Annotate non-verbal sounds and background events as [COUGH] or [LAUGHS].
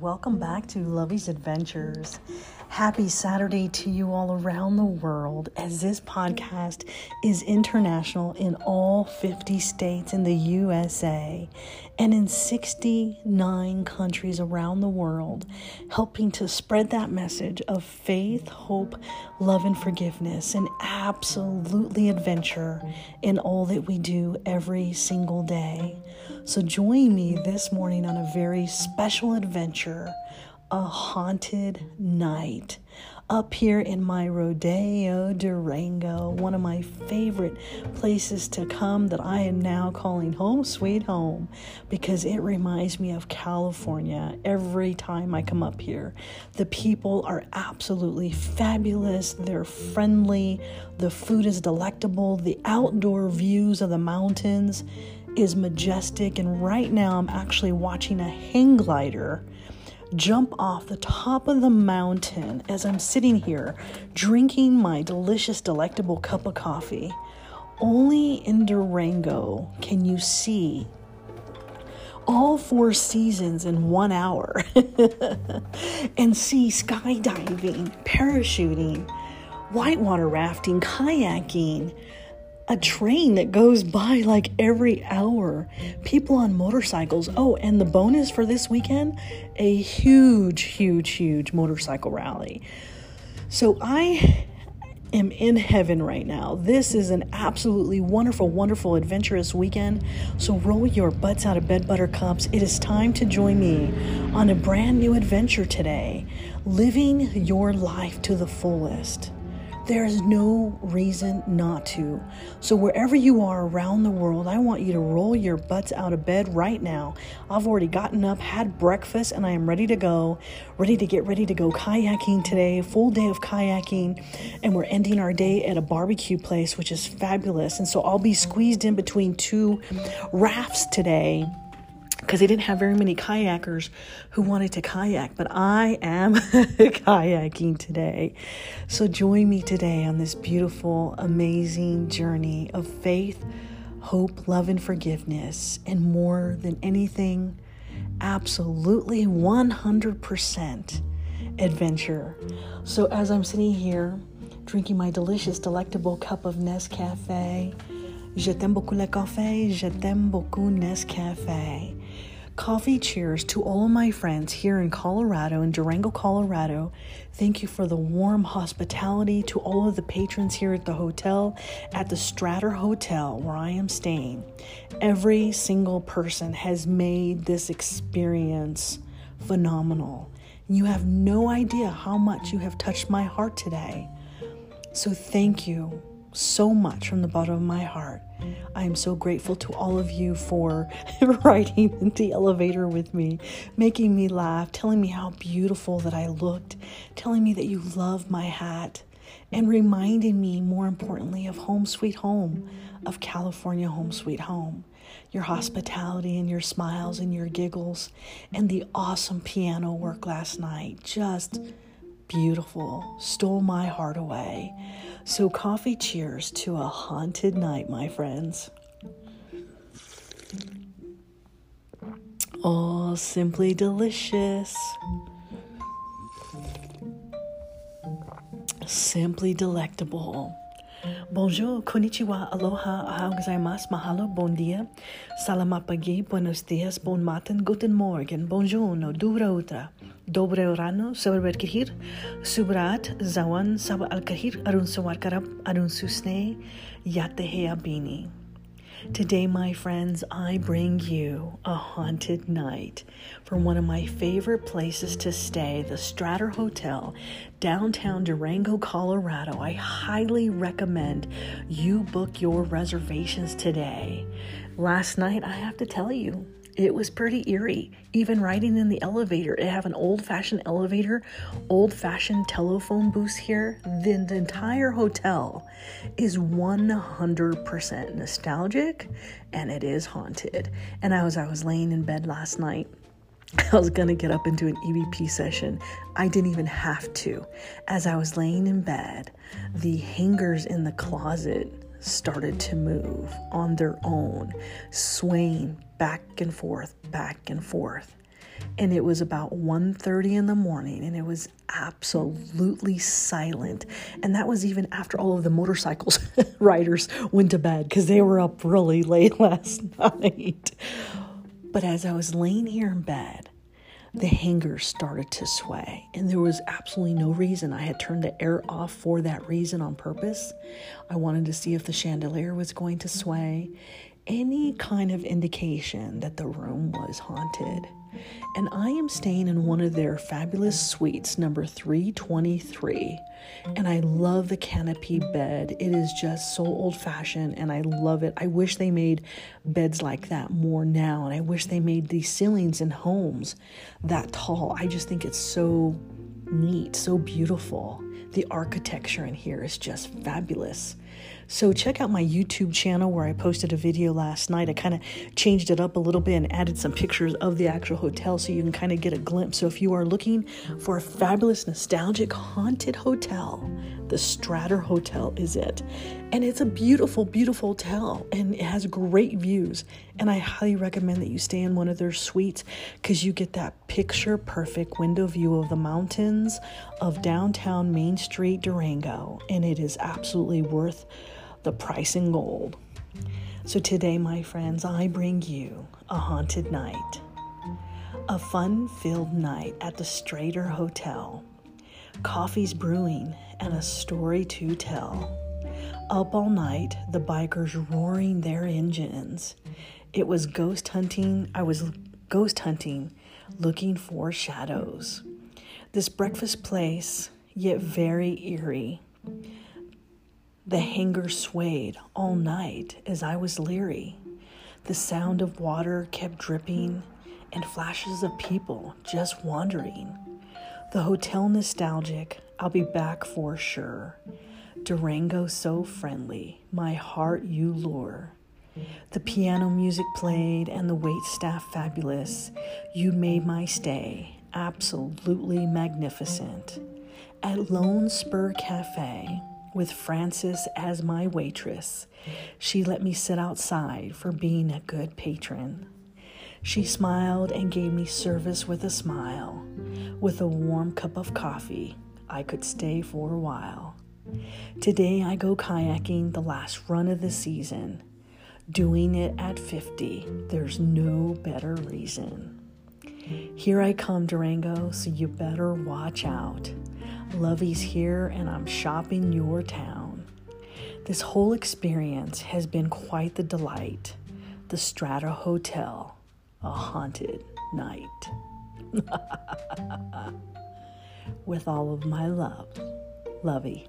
welcome back to Lovey's Adventures. Happy Saturday to you all around the world as this podcast is international in all 50 states in the USA and in 69 countries around the world, helping to spread that message of faith, hope, love, and forgiveness, and absolutely adventure in all that we do every single day. So join me this morning on a very special adventure a haunted night up here in my Rodeo Durango, one of my favorite places to come that I am now calling home sweet home because it reminds me of California every time I come up here. The people are absolutely fabulous, they're friendly, the food is delectable, the outdoor views of the mountains is majestic, and right now I'm actually watching a hang glider jump off the top of the mountain as I'm sitting here drinking my delicious, delectable cup of coffee. Only in Durango can you see all four seasons in one hour [LAUGHS] and see skydiving, parachuting, whitewater rafting, kayaking, a train that goes by like every hour, people on motorcycles. Oh, and the bonus for this weekend a huge, huge, huge motorcycle rally. So I am in heaven right now. This is an absolutely wonderful, wonderful, adventurous weekend. So roll your butts out of bed, buttercups. It is time to join me on a brand new adventure today, living your life to the fullest. There is no reason not to. So, wherever you are around the world, I want you to roll your butts out of bed right now. I've already gotten up, had breakfast, and I am ready to go. Ready to get ready to go kayaking today. Full day of kayaking. And we're ending our day at a barbecue place, which is fabulous. And so, I'll be squeezed in between two rafts today because they didn't have very many kayakers who wanted to kayak, but I am [LAUGHS] kayaking today. So join me today on this beautiful, amazing journey of faith, hope, love, and forgiveness, and more than anything, absolutely 100% adventure. So as I'm sitting here drinking my delicious, delectable cup of Nescafe, Je t'aime beaucoup le café, je t'aime beaucoup Nescafe. Coffee cheers to all of my friends here in Colorado, in Durango, Colorado. Thank you for the warm hospitality to all of the patrons here at the hotel, at the Strater Hotel where I am staying. Every single person has made this experience phenomenal. You have no idea how much you have touched my heart today. So thank you so much from the bottom of my heart. I am so grateful to all of you for [LAUGHS] riding in the elevator with me, making me laugh, telling me how beautiful that I looked, telling me that you love my hat, and reminding me, more importantly, of home sweet home, of California home sweet home. Your hospitality and your smiles and your giggles, and the awesome piano work last night. Just beautiful, stole my heart away. So, coffee cheers to a haunted night, my friends. Oh, simply delicious. Simply delectable. Bonjour, konnichiwa, aloha, ahau gozaimasu, mahalo, bon dia, salamat pagi, buenos dias, bon matin, guten morgen, bonjour, no dura utra. Dobre sabar kahir, subrat, zawan, saba al kahir, arun sawar karab, arun susne, yatehe abini. Today, my friends, I bring you a haunted night from one of my favorite places to stay, the Strater Hotel, downtown Durango, Colorado. I highly recommend you book your reservations today. Last night, I have to tell you, it was pretty eerie. Even riding in the elevator, It have an old fashioned elevator, old fashioned telephone booth here. Then the entire hotel is 100% nostalgic and it is haunted. And as I was laying in bed last night, [LAUGHS] I was going to get up and do an EVP session. I didn't even have to. As I was laying in bed, the hangers in the closet started to move on their own, swaying back and forth, back and forth. and it was about 1.30 in the morning and it was absolutely silent and that was even after all of the motorcycles [LAUGHS] riders went to bed because they were up really late [LAUGHS] last night but as i was laying here in bed the hangers started to sway, and there was absolutely no reason. I had turned the air off for that reason on purpose. I wanted to see if the chandelier was going to sway, any kind of indication that the room was haunted and I am staying in one of their fabulous suites, number 323. And I love the canopy bed. It is just so old fashioned and I love it. I wish they made beds like that more now. And I wish they made these ceilings in homes that tall. I just think it's so neat, so beautiful. The architecture in here is just fabulous. So check out my YouTube channel where I posted a video last night. I kind of changed it up a little bit and added some pictures of the actual hotel so you can kind of get a glimpse. So if you are looking for a fabulous, nostalgic, haunted hotel, the Strater Hotel is it. And it's a beautiful, beautiful hotel and it has great views. And I highly recommend that you stay in one of their suites because you get that picture perfect window view of the mountains of downtown Main Street, Durango. And it is absolutely worth the price in gold. So today, my friends, I bring you a haunted night, a fun filled night at the Strater Hotel. Coffee's brewing and a story to tell. Up all night, the bikers roaring their engines. It was ghost hunting. I was ghost hunting, looking for shadows. This breakfast place, yet very eerie. The hanger swayed all night as I was leery. The sound of water kept dripping and flashes of people just wandering. The hotel nostalgic, I'll be back for sure. Durango so friendly, my heart you lure. The piano music played and the wait staff fabulous. You made my stay absolutely magnificent. At Lone Spur Cafe, with Frances as my waitress. She let me sit outside for being a good patron. She smiled and gave me service with a smile. With a warm cup of coffee, I could stay for a while. Today I go kayaking the last run of the season. Doing it at 50, there's no better reason. Here I come, Durango, so you better watch out. Lovey's here and I'm shopping your town. This whole experience has been quite the delight. The Strater Hotel, a haunted night. [LAUGHS] With all of my love, Lovey.